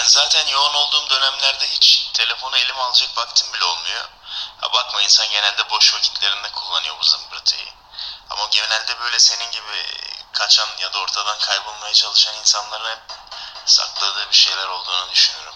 Ben zaten yoğun olduğum dönemlerde hiç telefonu elime alacak vaktim bile olmuyor. Ha bakma insan genelde boş vakitlerinde kullanıyor bu zımbırtıyı. Ama genelde böyle senin gibi kaçan ya da ortadan kaybolmaya çalışan insanların hep sakladığı bir şeyler olduğunu düşünüyorum.